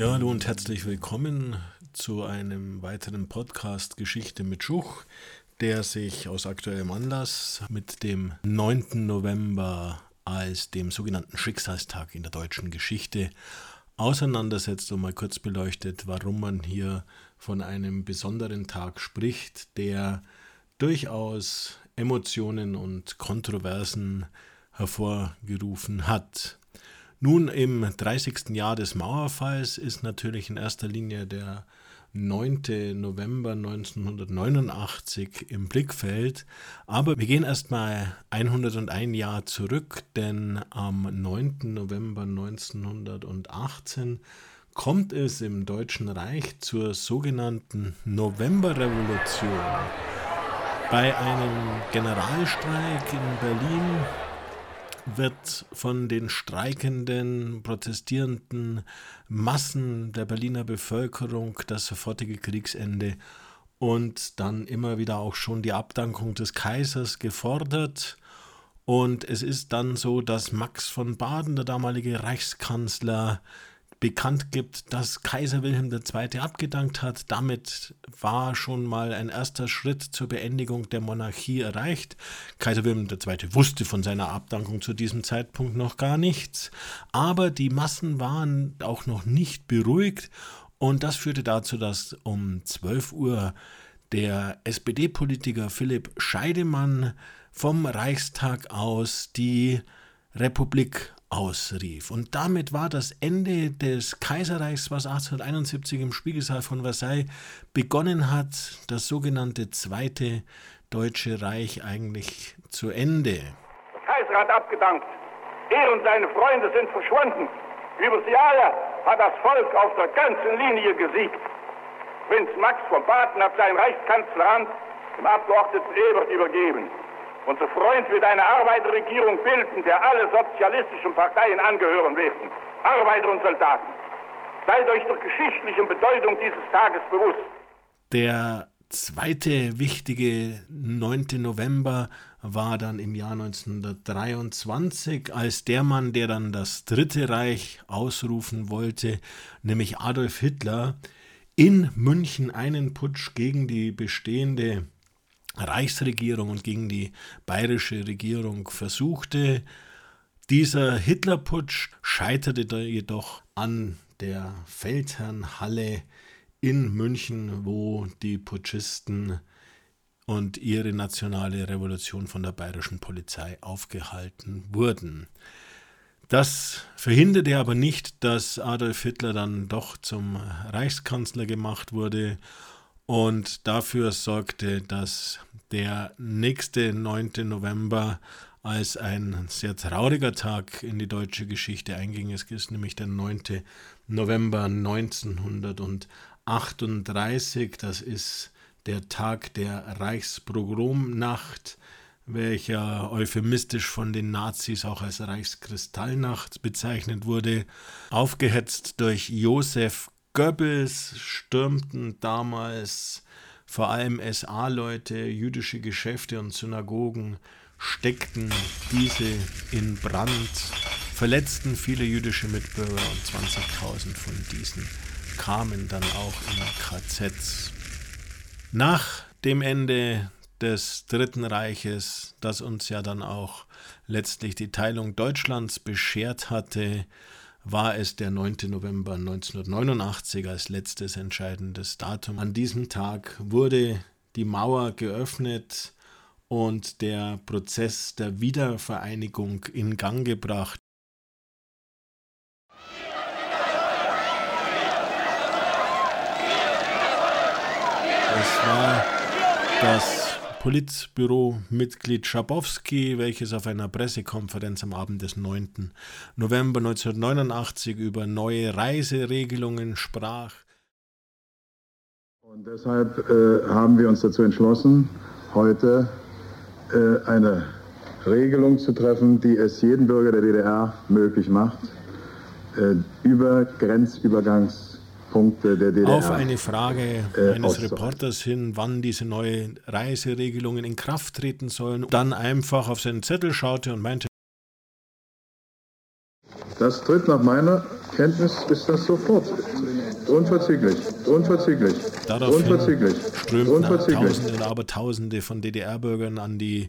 Ja, hallo und herzlich willkommen zu einem weiteren Podcast Geschichte mit Schuch, der sich aus aktuellem Anlass mit dem 9. November als dem sogenannten Schicksalstag in der deutschen Geschichte auseinandersetzt und mal kurz beleuchtet, warum man hier von einem besonderen Tag spricht, der durchaus Emotionen und Kontroversen hervorgerufen hat. Nun im 30. Jahr des Mauerfalls ist natürlich in erster Linie der 9. November 1989 im Blickfeld. Aber wir gehen erstmal 101 Jahr zurück, denn am 9. November 1918 kommt es im Deutschen Reich zur sogenannten Novemberrevolution. Bei einem Generalstreik in Berlin wird von den streikenden, protestierenden Massen der Berliner Bevölkerung das sofortige Kriegsende und dann immer wieder auch schon die Abdankung des Kaisers gefordert. Und es ist dann so, dass Max von Baden, der damalige Reichskanzler, bekannt gibt, dass Kaiser Wilhelm II. abgedankt hat. Damit war schon mal ein erster Schritt zur Beendigung der Monarchie erreicht. Kaiser Wilhelm II. wusste von seiner Abdankung zu diesem Zeitpunkt noch gar nichts, aber die Massen waren auch noch nicht beruhigt und das führte dazu, dass um 12 Uhr der SPD-Politiker Philipp Scheidemann vom Reichstag aus die Republik ausrief. Und damit war das Ende des Kaiserreichs, was 1871 im Spiegelsaal von Versailles begonnen hat, das sogenannte Zweite Deutsche Reich eigentlich zu Ende. Der Kaiser hat abgedankt. Er und seine Freunde sind verschwunden. Über sie alle hat das Volk auf der ganzen Linie gesiegt. Prinz Max von Baden hat sein Reichskanzleramt dem Abgeordneten Ebert übergeben. Unser Freund wird eine Arbeiterregierung bilden, der alle sozialistischen Parteien angehören werden. Arbeiter und Soldaten. Seid euch der geschichtlichen Bedeutung dieses Tages bewusst. Der zweite wichtige 9. November war dann im Jahr 1923, als der Mann, der dann das Dritte Reich ausrufen wollte, nämlich Adolf Hitler, in München einen Putsch gegen die bestehende Reichsregierung und gegen die bayerische Regierung versuchte. Dieser Hitlerputsch scheiterte jedoch an der Feldherrnhalle in München, wo die Putschisten und ihre nationale Revolution von der bayerischen Polizei aufgehalten wurden. Das verhinderte aber nicht, dass Adolf Hitler dann doch zum Reichskanzler gemacht wurde und dafür sorgte, dass der nächste 9. November als ein sehr trauriger Tag in die deutsche Geschichte einging. Es ist nämlich der 9. November 1938. Das ist der Tag der Reichspogromnacht, welcher euphemistisch von den Nazis auch als Reichskristallnacht bezeichnet wurde, aufgehetzt durch Josef Goebbels stürmten damals vor allem SA-Leute, jüdische Geschäfte und Synagogen, steckten diese in Brand, verletzten viele jüdische Mitbürger und 20.000 von diesen kamen dann auch in KZs. Nach dem Ende des Dritten Reiches, das uns ja dann auch letztlich die Teilung Deutschlands beschert hatte, war es der 9. November 1989 als letztes entscheidendes Datum. An diesem Tag wurde die Mauer geöffnet und der Prozess der Wiedervereinigung in Gang gebracht. Es war das Politbüro-Mitglied Schabowski, welches auf einer Pressekonferenz am Abend des 9. November 1989 über neue Reiseregelungen sprach. Und deshalb äh, haben wir uns dazu entschlossen, heute äh, eine Regelung zu treffen, die es jedem Bürger der DDR möglich macht, äh, über Grenzübergangs Punkte der DDR. Auf eine Frage äh, eines Reporters hin, wann diese neuen Reiseregelungen in Kraft treten sollen, dann einfach auf seinen Zettel schaute und meinte, das tritt nach meiner Kenntnis ist das sofort. Unverzüglich. Unverzüglich. Daraufhin Unverzüglich. strömten Unverzüglich. Tausende und Abertausende von DDR-Bürgern an die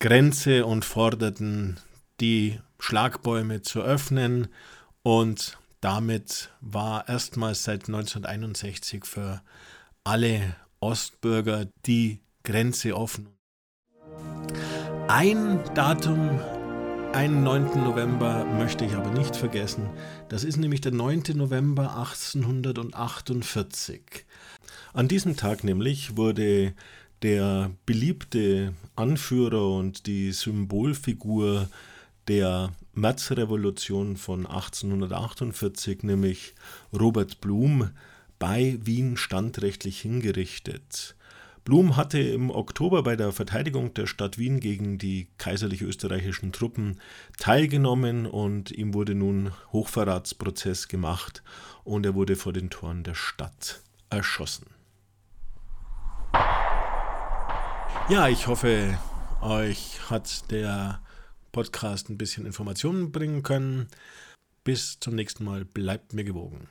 Grenze und forderten, die Schlagbäume zu öffnen. Und damit war erstmals seit 1961 für alle Ostbürger die Grenze offen. Ein Datum, einen 9. November möchte ich aber nicht vergessen. Das ist nämlich der 9. November 1848. An diesem Tag nämlich wurde der beliebte Anführer und die Symbolfigur der Märzrevolution von 1848, nämlich Robert Blum, bei Wien standrechtlich hingerichtet. Blum hatte im Oktober bei der Verteidigung der Stadt Wien gegen die kaiserlich-österreichischen Truppen teilgenommen und ihm wurde nun Hochverratsprozess gemacht und er wurde vor den Toren der Stadt erschossen. Ja, ich hoffe, euch hat der Podcast ein bisschen Informationen bringen können. Bis zum nächsten Mal. Bleibt mir gewogen.